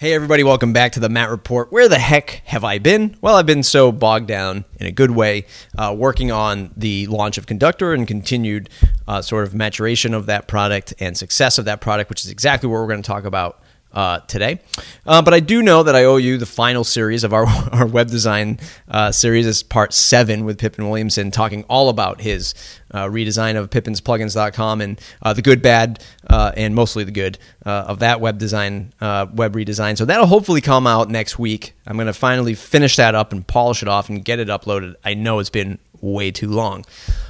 Hey, everybody, welcome back to the Matt Report. Where the heck have I been? Well, I've been so bogged down in a good way, uh, working on the launch of Conductor and continued uh, sort of maturation of that product and success of that product, which is exactly what we're going to talk about uh, today. Uh, but I do know that I owe you the final series of our, our web design uh, series. is part seven with Pippin Williamson, talking all about his uh, redesign of pippinsplugins.com and uh, the good, bad, uh, and mostly the good of that web design, web redesign. So that'll hopefully come out next week. I'm going to finally finish that up and polish it off and get it uploaded. I know it's been way too long.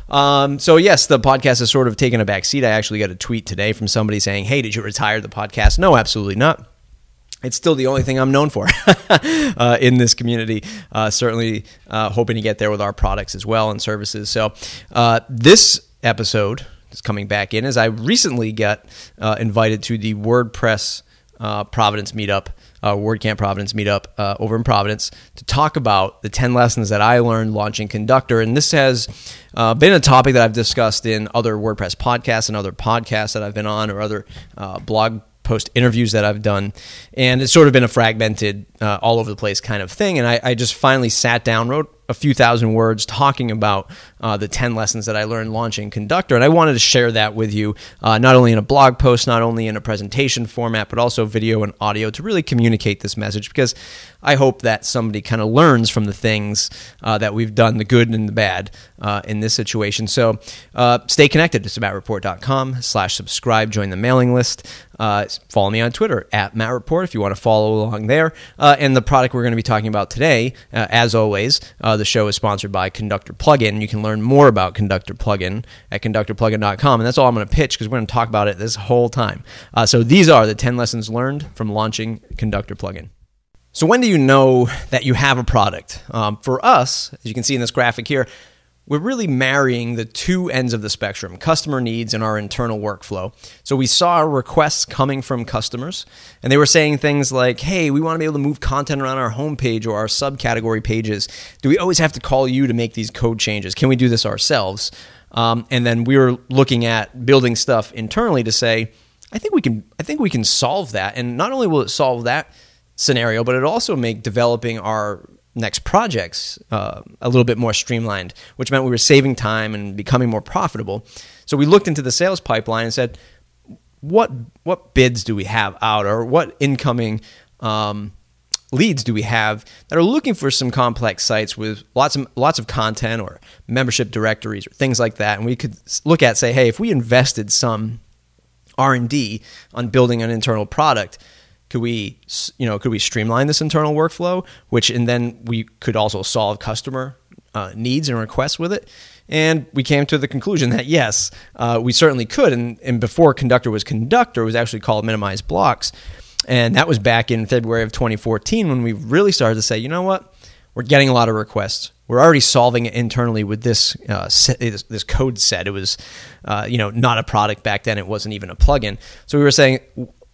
Um, so yes, the podcast has sort of taken a back seat. I actually got a tweet today from somebody saying, "Hey, did you retire the podcast?" No, absolutely not. It's still the only thing I'm known for uh, in this community. Uh, certainly, uh, hoping to get there with our products as well and services. So, uh, this episode is coming back in as I recently got uh, invited to the WordPress uh, Providence meetup uh, WordCamp Providence meetup uh, over in Providence to talk about the 10 lessons that I learned launching Conductor. And this has uh, been a topic that I've discussed in other WordPress podcasts and other podcasts that I've been on or other uh, blog post interviews that I've done. And it's sort of been a fragmented, uh, all over the place kind of thing. And I, I just finally sat down, wrote a few thousand words talking about uh, the 10 lessons that I learned launching Conductor. And I wanted to share that with you, uh, not only in a blog post, not only in a presentation format, but also video and audio to really communicate this message because I hope that somebody kind of learns from the things uh, that we've done, the good and the bad uh, in this situation. So uh, stay connected to MattReport.com slash subscribe, join the mailing list. Uh, follow me on Twitter at Matt Report if you want to follow along there. and the product we're going to be talking about today, as always, the show is sponsored by Conductor Plugin. You can learn more about Conductor Plugin at conductorplugin.com. And that's all I'm going to pitch because we're going to talk about it this whole time. Uh, so these are the 10 lessons learned from launching Conductor Plugin. So, when do you know that you have a product? Um, for us, as you can see in this graphic here, we're really marrying the two ends of the spectrum customer needs and our internal workflow. So we saw requests coming from customers, and they were saying things like, Hey, we want to be able to move content around our homepage or our subcategory pages. Do we always have to call you to make these code changes? Can we do this ourselves? Um, and then we were looking at building stuff internally to say, I think we can I think we can solve that. And not only will it solve that scenario, but it also make developing our next projects uh, a little bit more streamlined, which meant we were saving time and becoming more profitable. So we looked into the sales pipeline and said, what what bids do we have out, or what incoming um, leads do we have that are looking for some complex sites with lots of lots of content or membership directories or things like that, and we could look at say, hey, if we invested some R and D on building an internal product could we you know could we streamline this internal workflow which and then we could also solve customer uh, needs and requests with it and we came to the conclusion that yes uh, we certainly could and, and before conductor was conductor it was actually called minimize blocks and that was back in february of 2014 when we really started to say you know what we're getting a lot of requests we're already solving it internally with this uh, set, this, code set. It was, uh, you know, not a product back then. It wasn't even a plugin. So we were saying,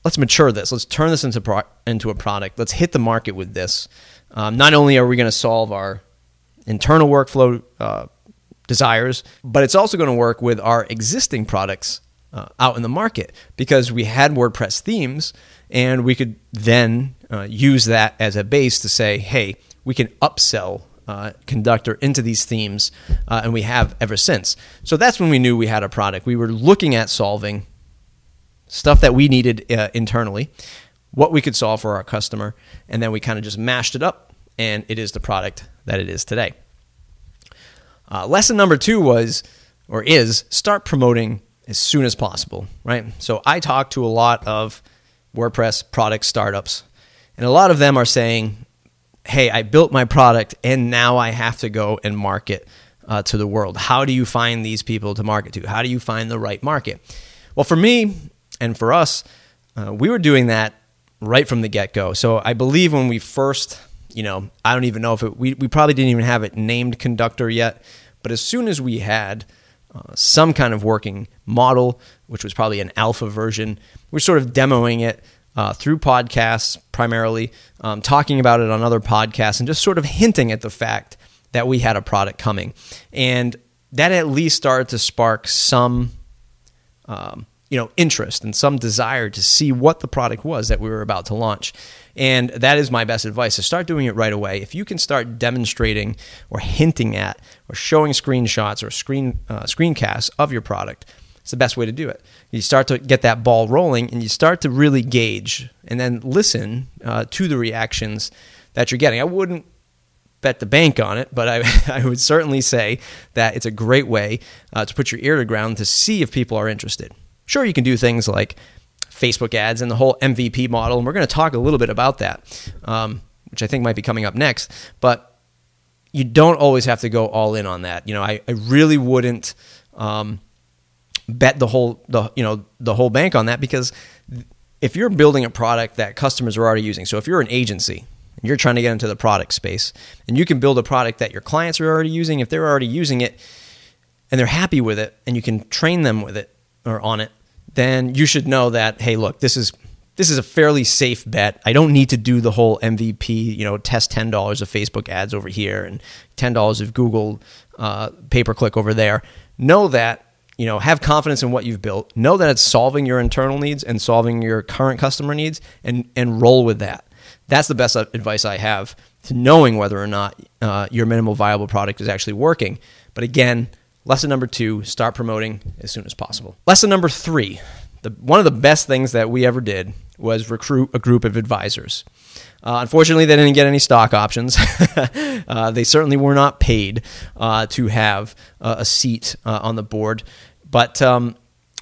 let's mature this. Let's turn this into pro- into a product. Let's hit the market with this. Um, not only are we going to solve our internal workflow uh, desires, but it's also going to work with our existing products uh, out in the market because we had WordPress themes and we could then uh, use that as a base to say, hey, we can upsell uh, conductor into these themes, uh, and we have ever since. So that's when we knew we had a product. We were looking at solving stuff that we needed uh, internally, what we could solve for our customer, and then we kind of just mashed it up, and it is the product that it is today. Uh, lesson number two was, or is, start promoting as soon as possible, right? So I talk to a lot of WordPress product startups, and a lot of them are saying, hey, I built my product and now I have to go and market uh, to the world. How do you find these people to market to? How do you find the right market? Well, for me, and for us, uh, we were doing that right from the get go. So I believe when we first, you know, I don't even know if it, we, we probably didn't even have it named conductor yet, but as soon as we had uh, some kind of working model, which was probably an alpha version, we're sort of demoing it uh, through podcasts primarily, um, talking about it on other podcasts, and just sort of hinting at the fact that we had a product coming. And that at least started to spark some um, you know interest and some desire to see what the product was that we were about to launch. And that is my best advice. To start doing it right away. If you can start demonstrating or hinting at or showing screenshots or screen uh, screencasts of your product it's the best way to do it. You start to get that ball rolling and you start to really gauge and then listen uh, to the reactions that you're getting. I wouldn't bet the bank on it, but I, I would certainly say that it's a great way uh, to put your ear to ground to see if people are interested. Sure, you can do things like Facebook ads and the whole MVP model, and we're going to talk a little bit about that, um, which I think might be coming up next. But you don't always have to go all in on that. You know, I, I really wouldn't um, bet the whole the you know the whole bank on that because if you're building a product that customers are already using, so if you're an agency and you're trying to get into the product space, and you can build a product that your clients are already using, if they're already using it and they're happy with it, and you can train them with it or on it, then you should know that hey, look, this is this is a fairly safe bet. I don't need to do the whole MVP, you know, test ten dollars of Facebook ads over here and ten dollars of Google uh, pay per click over there. Know that you know have confidence in what you've built. Know that it's solving your internal needs and solving your current customer needs, and and roll with that. That's the best advice I have to knowing whether or not uh, your minimal viable product is actually working. But again, Lesson number two start promoting as soon as possible. Lesson number three the, one of the best things that we ever did was recruit a group of advisors. Uh, unfortunately, they didn't get any stock options. uh, they certainly were not paid uh, to have a seat uh, on the board. But um,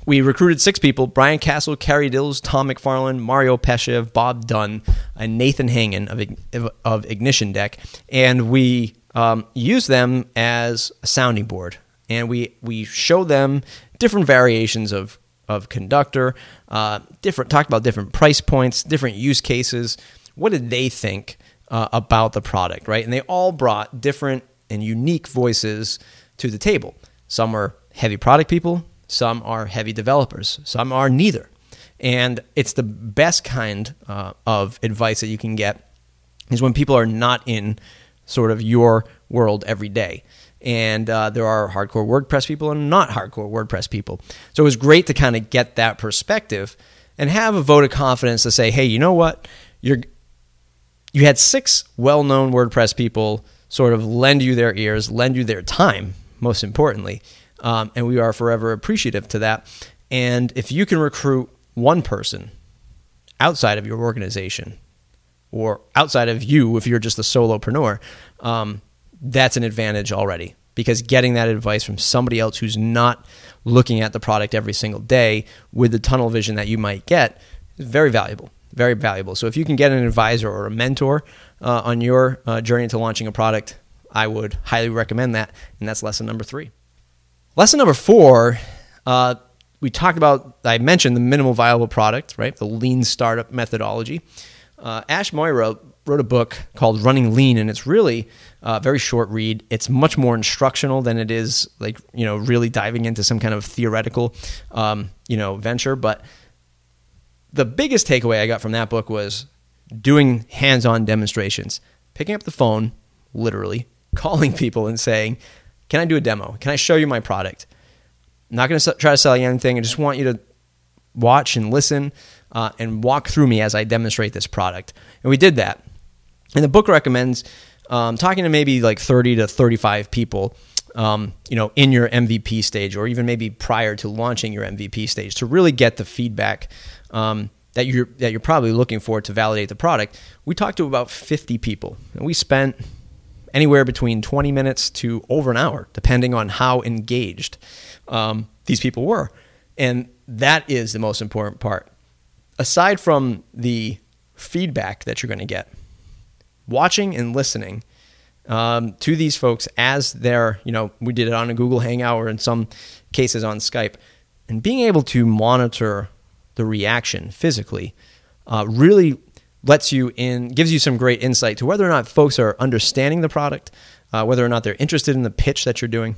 we recruited six people Brian Casel, Carrie Dills, Tom McFarlin, Mario Peshev, Bob Dunn, and Nathan Hangen of, of Ignition Deck. And we um, used them as a sounding board and we we show them different variations of of conductor, uh, different talked about different price points, different use cases. What did they think uh, about the product, right? And they all brought different and unique voices to the table. Some are heavy product people, some are heavy developers, some are neither. And it's the best kind uh, of advice that you can get is when people are not in sort of your world every day and uh, there are hardcore WordPress people and not hardcore WordPress people. So it was great to kind of get that perspective and have a vote of confidence to say, hey, you know what? You're you had six well-known WordPress people sort of lend you their ears, lend you their time, most importantly, um, and we are forever appreciative to that. And if you can recruit one person outside of your organization or outside of you, if you're just a solopreneur, um, that's an advantage already because getting that advice from somebody else who's not looking at the product every single day with the tunnel vision that you might get is very valuable. Very valuable. So if you can get an advisor or a mentor uh, on your uh, journey to launching a product, I would highly recommend that. And that's lesson number three. Lesson number four, uh, we talked about, I mentioned the minimal viable product, right? The lean startup methodology. Uh, Ash Maurya wrote a book called Running Lean, and it's really a very short read. It's much more instructional than it is like you know really diving into some kind of theoretical um, you know venture. But the biggest takeaway I got from that book was doing hands-on demonstrations, picking up the phone, literally calling people and saying, "Can I do a demo? Can I show you my product?" I'm not going to try to sell you anything. I just want you to watch and listen uh, and walk through me as I demonstrate this product. And we did that. And the book recommends um, talking to maybe like 30 to 35 people. Um, you know, in your MVP stage, or even maybe prior to launching your MVP stage, to really get the feedback um, that you're that you're probably looking for to validate the product. We talked to about 50 people, and we spent anywhere between 20 minutes to over an hour, depending on how engaged um, these people were. And that is the most important part. Aside from the feedback that you're going to get, watching and listening um, to these folks as they're, you know, we did it on a Google Hangout or in some cases on Skype, and being able to monitor the reaction physically uh, really lets you in, gives you some great insight to whether or not folks are understanding the product, uh, whether or not they're interested in the pitch that you're doing,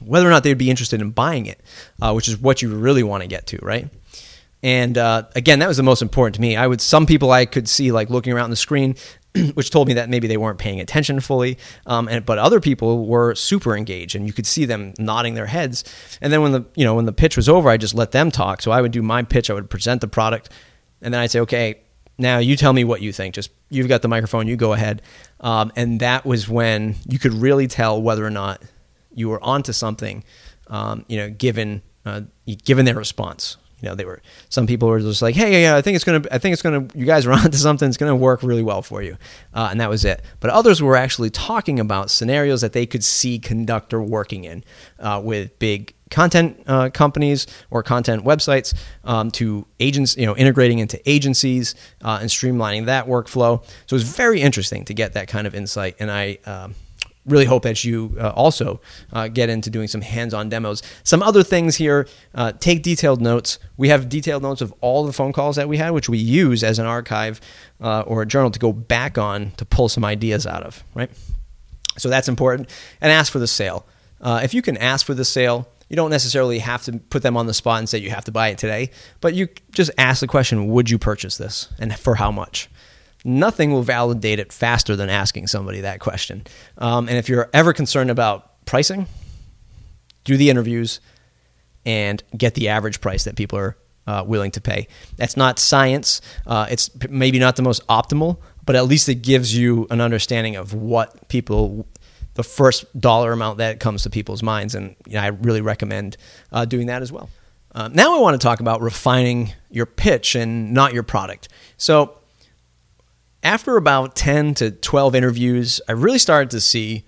whether or not they'd be interested in buying it, uh, which is what you really want to get to, right? And uh, again, that was the most important to me. I would some people I could see like looking around the screen, which told me that maybe they weren't paying attention fully. Um, and but other people were super engaged, and you could see them nodding their heads. And then when the you know when the pitch was over, I just let them talk. So I would do my pitch. I would present the product, and then I'd say, okay, now you tell me what you think. Just you've got the microphone, you go ahead. Um, and that was when you could really tell whether or not you were onto something. Um, you know, given uh, given their response. You know, they were some people were just like, "Hey, yeah, I think it's gonna, I think it's gonna, you guys are onto something. It's gonna work really well for you," uh, and that was it. But others were actually talking about scenarios that they could see Conductor working in uh, with big content uh, companies or content websites um, to agents, you know, integrating into agencies uh, and streamlining that workflow. So it was very interesting to get that kind of insight, and I. Um, really hope that you uh, also uh, get into doing some hands-on demos. Some other things here: uh, take detailed notes. We have detailed notes of all the phone calls that we had, which we use as an archive uh, or a journal to go back on to pull some ideas out of. Right. So that's important. And ask for the sale. Uh, if you can ask for the sale, you don't necessarily have to put them on the spot and say you have to buy it today, but you just ask the question, would you purchase this and for how much? Nothing will validate it faster than asking somebody that question. Um, and if you're ever concerned about pricing, do the interviews and get the average price that people are uh, willing to pay. That's not science. Uh, it's maybe not the most optimal, but at least it gives you an understanding of what people the first dollar amount that comes to people's minds. And you know, I really recommend uh, doing that as well. Uh, now I want to talk about refining your pitch and not your product. So after about 10 to 12 interviews, I really started to see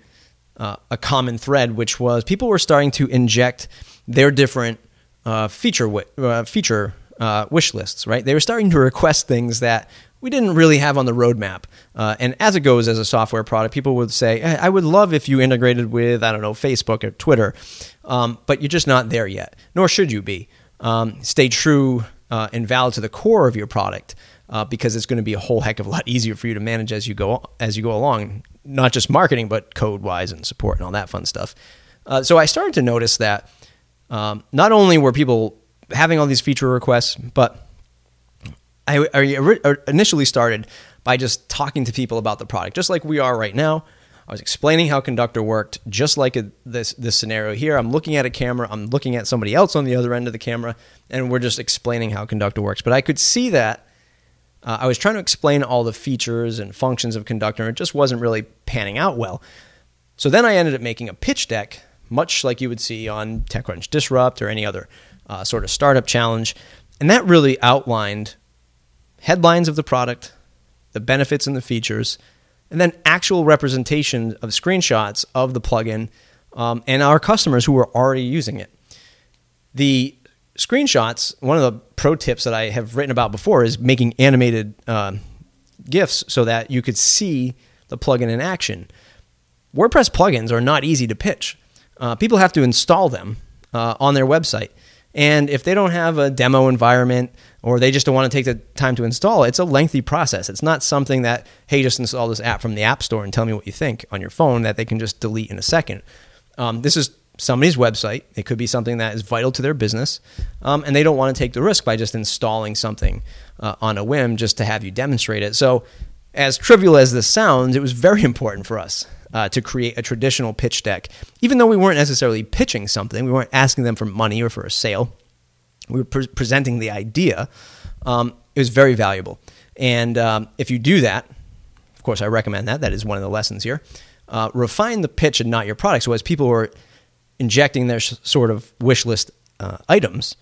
uh, a common thread, which was people were starting to inject their different uh, feature uh, feature uh, wish lists. Right? They were starting to request things that we didn't really have on the roadmap. Uh, and as it goes as a software product, people would say, I would love if you integrated with, I don't know, Facebook or Twitter, um, but you're just not there yet, nor should you be. Um, stay true uh, and valid to the core of your product uh, because it's going to be a whole heck of a lot easier for you to manage as you go as you go along, not just marketing, but code wise and support and all that fun stuff. Uh, so I started to notice that um, not only were people having all these feature requests, but I, I initially started by just talking to people about the product, just like we are right now. I was explaining how Conductor worked, just like a, this this scenario here. I'm looking at a camera, I'm looking at somebody else on the other end of the camera, and we're just explaining how Conductor works. But I could see that uh, I was trying to explain all the features and functions of Conductor, and it just wasn't really panning out well. So then I ended up making a pitch deck, much like you would see on TechCrunch Disrupt or any other uh, sort of startup challenge, and that really outlined headlines of the product, the benefits and the features, and then actual representation of screenshots of the plugin um, and our customers who were already using it. The screenshots, one of the pro tips that I have written about before is making animated uh, GIFs so that you could see the plugin in action. WordPress plugins are not easy to pitch. Uh, people have to install them uh, on their website. And if they don't have a demo environment or they just don't want to take the time to install it, it's a lengthy process. It's not something that, hey, just install this app from the App Store and tell me what you think on your phone that they can just delete in a second. Um, this is somebody's website. It could be something that is vital to their business, um, and they don't want to take the risk by just installing something uh, on a whim just to have you demonstrate it. So, as trivial as this sounds, it was very important for us uh, to create a traditional pitch deck. Even though we weren't necessarily pitching something, we weren't asking them for money or for a sale. We were pre- presenting the idea. Um, it was very valuable. And um, if you do that, of course, I recommend that. That is one of the lessons here. Uh, refine the pitch and not your product. So as people were injecting their sort of wish list uh, items,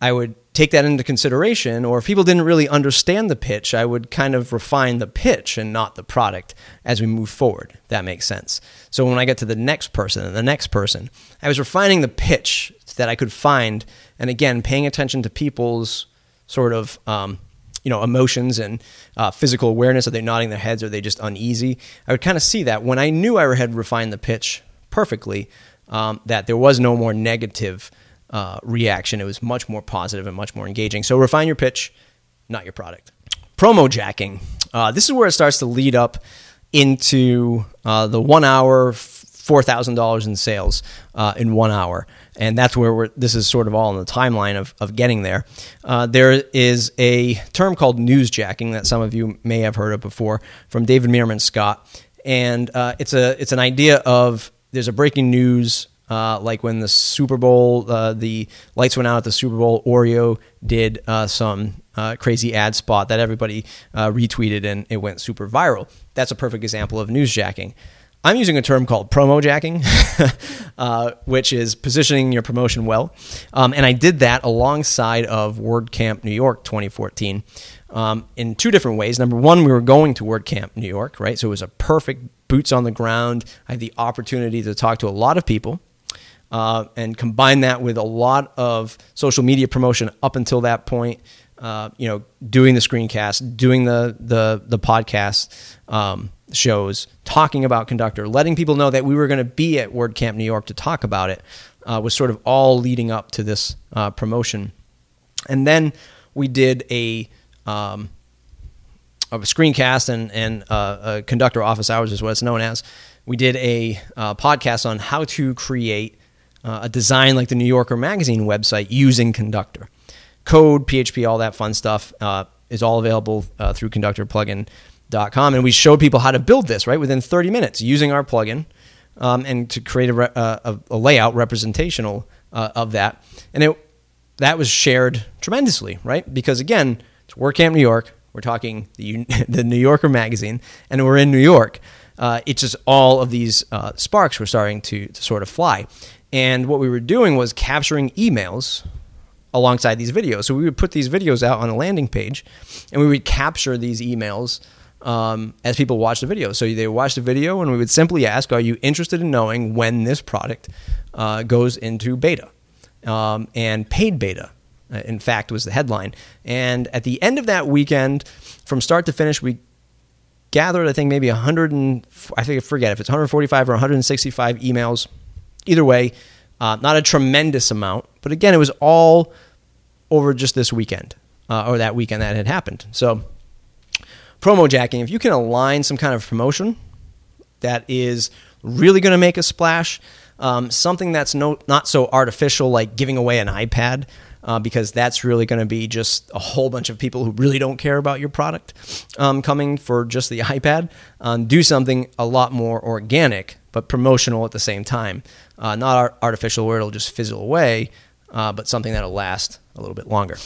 I would take that into consideration. Or if people didn't really understand the pitch, I would kind of refine the pitch and not the product as we move forward. that makes sense. So when I get to the next person and the next person, I was refining the pitch that I could find, and again, paying attention to people's sort of um, you know emotions and uh, physical awareness. Are they nodding their heads? Are they just uneasy? I would kind of see that when I knew I had refined the pitch perfectly. Um, that there was no more negative uh, reaction. It was much more positive and much more engaging. So refine your pitch, not your product. Promo jacking. Uh, this is where it starts to lead up into uh, the one hour, four thousand dollars in sales uh, in one hour, and that's where. This is sort of all in the timeline of of getting there. Uh, there is a term called newsjacking that some of you may have heard of before from David Meerman Scott, and uh, it's a it's an idea of there's a breaking news. Uh, like when the Super Bowl, uh, the lights went out at the Super Bowl, Oreo did uh, some uh, crazy ad spot that everybody uh, retweeted and it went super viral. That's a perfect example of newsjacking. I'm using a term called promo jacking, uh, which is positioning your promotion well. Um, and I did that alongside of WordCamp New York 2014 um, in two different ways. Number one, we were going to WordCamp New York, right? So it was a perfect boots on the ground. I had the opportunity to talk to a lot of people. Uh, and combine that with a lot of social media promotion up until that point, uh, you know, doing the screencast, doing the the the podcast, um, shows talking about conductor, letting people know that we were going to be at WordCamp New York to talk about it, uh, was sort of all leading up to this uh, promotion. And then we did a um, a screencast and and uh, a conductor office hours is what it's known as. We did a uh, podcast on how to create uh, a design like the New Yorker magazine website using conductor code, PHP, all that fun stuff uh, is all available through conductorplugin.com. and we showed people how to build this right within 30 minutes using our plugin um, and to create a, a, a layout representational uh, of that. And it that was shared tremendously, right? Because again, it's WordCamp New York. We're talking the, the New Yorker magazine, and we're in New York. Uh, it's just all of these uh, sparks were starting to, to sort of fly. And what we were doing was capturing emails alongside these videos. So we would put these videos out on a landing page, and we would capture these emails um, as people watch the video. So they watch the video, and we would simply ask, "Are you interested in knowing when this product uh, goes into beta um, and paid beta?" Uh, in fact, was the headline. And at the end of that weekend, from start to finish, we gathered, I think, maybe 100 and I think I forget if it's 145 or 165 emails. Either way, uh, not a tremendous amount, but again, it was all over just this weekend uh, or that weekend that had happened. So promo jacking, if you can align some kind of promotion that is really going to make a splash, um, something that's no, not so artificial like giving away an iPad, uh, because that's really going to be just a whole bunch of people who really don't care about your product um, coming for just the iPad. Um, do something a lot more organic, but promotional at the same time. Uh, not art- artificial where it'll just fizzle away, uh, but something that'll last a little bit longer.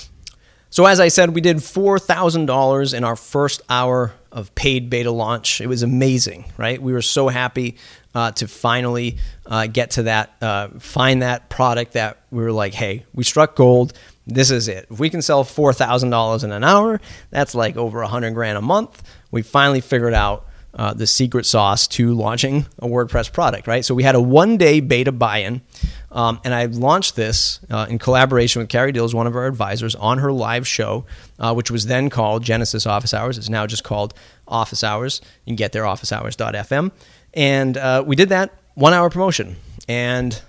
So, as I said, we did $4,000 in our first hour of paid beta launch. It was amazing, right? We were so happy uh, to finally uh, get to that, uh, find that product that we were like, hey, we struck gold. This is it. If we can sell $4,000 in an hour, that's like over a 100 grand a month. We finally figured out uh, the secret sauce to launching a WordPress product, right? So we had a one day beta buy in. Um, and I launched this uh, in collaboration with Carrie Dills, one of our advisors, on her live show, uh, which was then called Genesis Office Hours. It's now just called Office Hours. You can get there, officehours.fm. And uh, we did that one hour promotion. And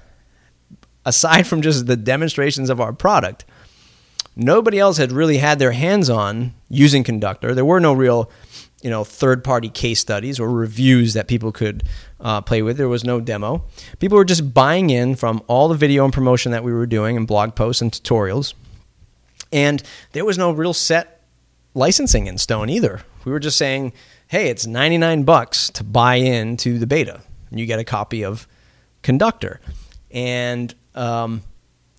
aside from just the demonstrations of our product, nobody else had really had their hands on using Conductor. There were no real you know third party case studies or reviews that people could uh, play with. There was no demo. People were just buying in from all the video and promotion that we were doing and blog posts and tutorials, and there was no real set licensing in stone either. We were just saying, "Hey, it's ninety nine bucks to buy into the beta, and you get a copy of Conductor." And um,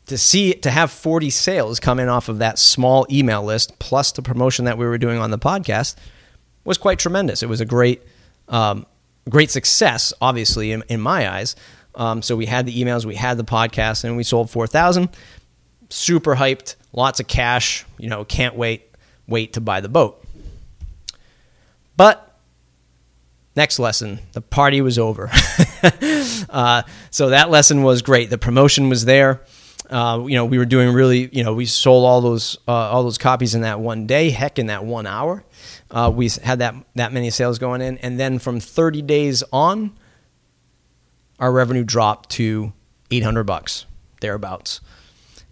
to see to have 40 sales come in off of that small email list plus the promotion that we were doing on the podcast was quite tremendous. It was a great, um, great success, obviously, in, in my eyes. Um, so we had the emails, we had the podcast, and we sold 4,000. Super hyped, lots of cash. You know, can't wait, wait to buy the boat. But next lesson, the party was over. uh, so that lesson was great. The promotion was there. Uh, you know, we were doing really, you know, we sold all those uh, all those copies in that one day. Heck, in that one hour, uh, we had that that many sales going in, and then from 30 days on, our revenue dropped to 800 bucks thereabouts.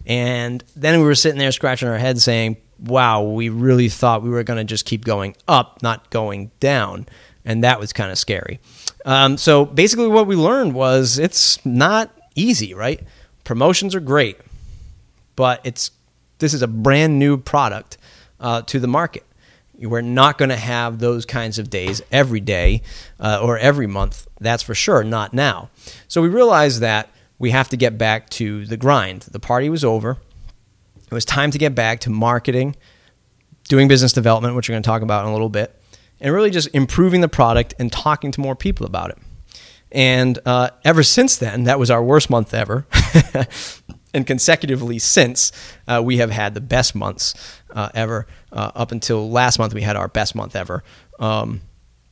And then we were sitting there scratching our heads, saying, "Wow, we really thought we were going to just keep going up, not going down," and that was kind of scary. Um, so basically, what we learned was it's not easy, right? Promotions are great, but it's this is a brand new product uh, to the market. We're not going to have those kinds of days every day uh, or every month. That's for sure. Not now. So we realized that we have to get back to the grind. The party was over. It was time to get back to marketing, doing business development, which we're going to talk about in a little bit, and really just improving the product and talking to more people about it. And uh, ever since then, that was our worst month ever. and consecutively since, uh, we have had the best months uh, ever. Uh, up until last month, we had our best month ever. Um,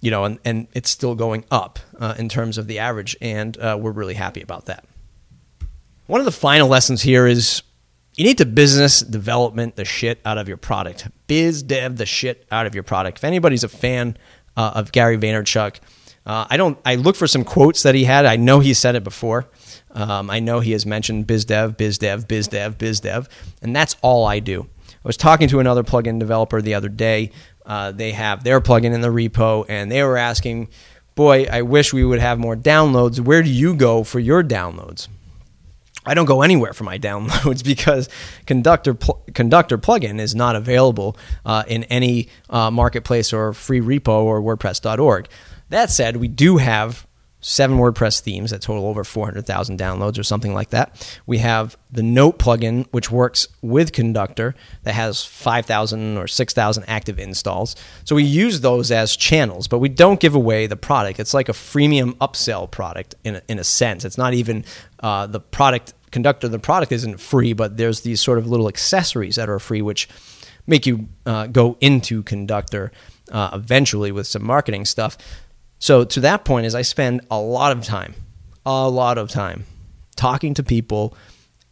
you know, and, and it's still going up uh, in terms of the average, and uh, we're really happy about that. One of the final lessons here is you need to business development the shit out of your product. Biz dev the shit out of your product. If anybody's a fan uh, of Gary Vaynerchuk, uh, I don't. I look for some quotes that he had. I know he said it before. Um, I know he has mentioned biz dev, biz dev, biz dev, biz dev, and that's all I do. I was talking to another plugin developer the other day. Uh, they have their plugin in the repo, and they were asking, "Boy, I wish we would have more downloads. Where do you go for your downloads?" I don't go anywhere for my downloads because Conductor pl- Conductor plugin is not available uh, in any uh, marketplace or free repo or WordPress.org. That said, we do have seven WordPress themes that total over 400,000 downloads or something like that. We have the Note plugin, which works with Conductor, that has 5,000 or 6,000 active installs. So we use those as channels, but we don't give away the product. It's like a freemium upsell product in a, in a sense. It's not even uh, the product. Conductor, the product isn't free, but there's these sort of little accessories that are free, which make you uh, go into Conductor uh, eventually with some marketing stuff. So to that point is I spend a lot of time, a lot of time talking to people,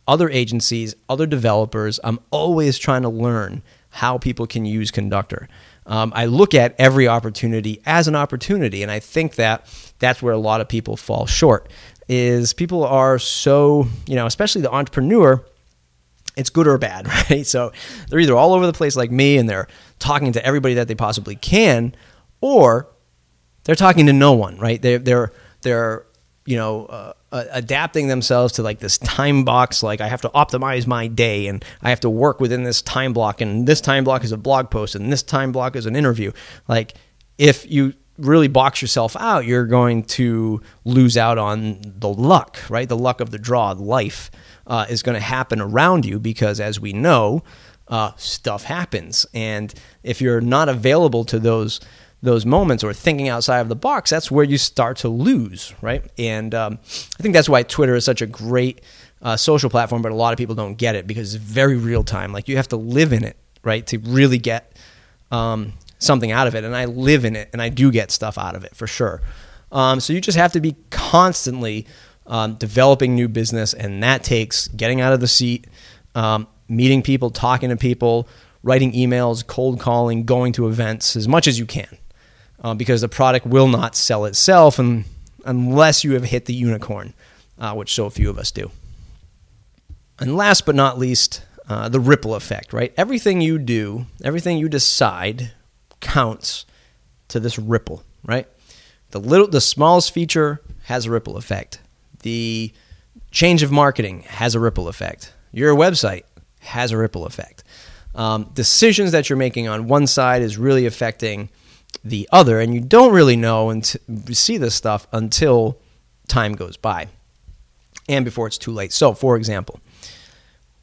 other agencies, other developers. I'm always trying to learn how people can use Conductor. Um, I look at every opportunity as an opportunity, and I think that that's where a lot of people fall short. Is people are so you know, especially the entrepreneur. It's good or bad, right? So they're either all over the place like me, and they're talking to everybody that they possibly can, or they're talking to no one, right? They're they're they're you know uh, adapting themselves to like this time box. Like I have to optimize my day, and I have to work within this time block, and this time block is a blog post, and this time block is an interview. Like if you really box yourself out, you're going to lose out on the luck, right? The luck of the draw, life uh, is going to happen around you because, as we know, uh, stuff happens, and if you're not available to those those moments or thinking outside of the box, that's where you start to lose, right? And um, I think that's why Twitter is such a great uh, social platform, but a lot of people don't get it because it's very real time. Like you have to live in it, right, to really get um, something out of it. And I live in it, and I do get stuff out of it for sure. Um, so you just have to be constantly um, developing new business, and that takes getting out of the seat, um, meeting people, talking to people, writing emails, cold calling, going to events as much as you can uh, because the product will not sell itself and, unless you have hit the unicorn, uh, which so few of us do. And last but not least, uh, the ripple effect, right? Everything you do, everything you decide counts to this ripple, right? The little, the smallest feature has a ripple effect. The change of marketing has a ripple effect. Your website has a ripple effect. Um, decisions that you're making on one side is really affecting the other, and you don't really know and see this stuff until time goes by and before it's too late. So, for example,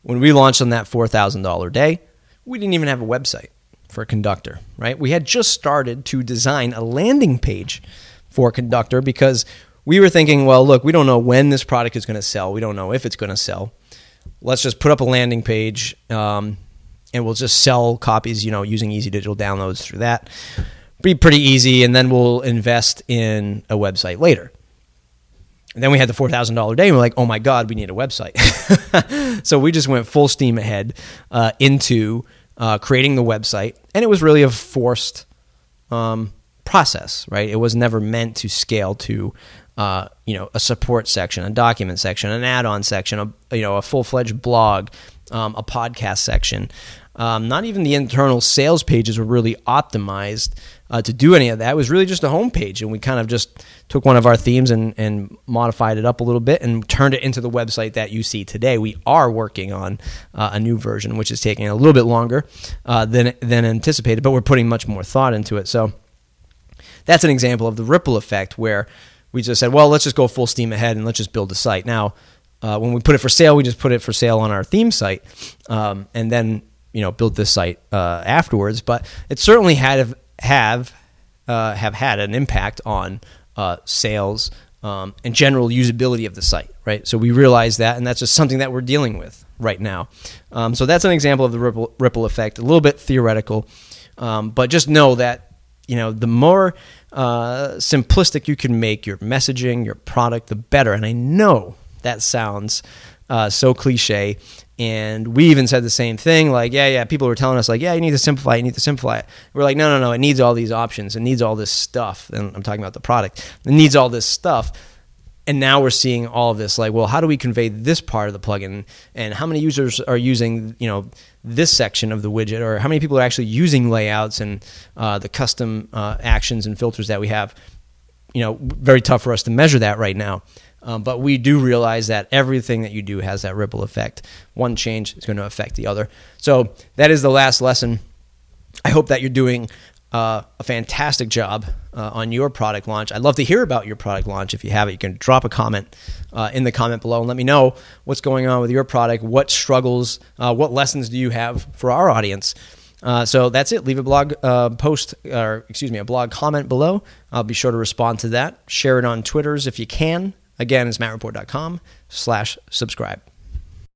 when we launched on that $4,000 day, we didn't even have a website for conductor, right? We had just started to design a landing page for conductor because we were thinking, well, look, we don't know when this product is going to sell. We don't know if it's going to sell. Let's just put up a landing page um, and we'll just sell copies, you know, using easy digital downloads through that be pretty easy, and then we'll invest in a website later. And then we had the four thousand dollar day, and we're like, "Oh my god, we need a website!" so we just went full steam ahead uh, into uh, creating the website, and it was really a forced um, process, right? It was never meant to scale to, uh, you know, a support section, a document section, an add-on section, a you know, a full-fledged blog, um, a podcast section. Um, not even the internal sales pages were really optimized uh, to do any of that. It was really just a homepage, and we kind of just took one of our themes and, and modified it up a little bit and turned it into the website that you see today. We are working on uh, a new version, which is taking a little bit longer uh, than than anticipated, but we're putting much more thought into it. So that's an example of the ripple effect where we just said, well, let's just go full steam ahead and let's just build a site. Now, uh, when we put it for sale, we just put it for sale on our theme site, um, and then you know build this site uh, afterwards. But it certainly had have uh, have had an impact on uh, sales um, and general usability of the site, right? So we realize that, and that's just something that we're dealing with right now. Um, so that's an example of the ripple, ripple effect, a little bit theoretical, um, but just know that you know the more uh, simplistic you can make your messaging, your product, the better. And I know that sounds uh, so cliche. And we even said the same thing, like, yeah, yeah. People were telling us, like, yeah, you need to simplify, you need to simplify it. We're like, no, no, no. It needs all these options. It needs all this stuff. And I'm talking about the product. It needs all this stuff and now we're seeing all of this like well how do we convey this part of the plugin and how many users are using you know this section of the widget or how many people are actually using layouts and uh, the custom uh, actions and filters that we have you know very tough for us to measure that right now um, but we do realize that everything that you do has that ripple effect one change is going to affect the other so that is the last lesson i hope that you're doing uh, a fantastic job uh, on your product launch. I'd love to hear about your product launch. If you have it, you can drop a comment uh, in the comment below and let me know what's going on with your product, what struggles, uh, what lessons do you have for our audience. Uh, so that's it. Leave a blog uh, post, or excuse me, a blog comment below. I'll be sure to respond to that. Share it on Twitters if you can. Again, it's mattreport.com slash subscribe.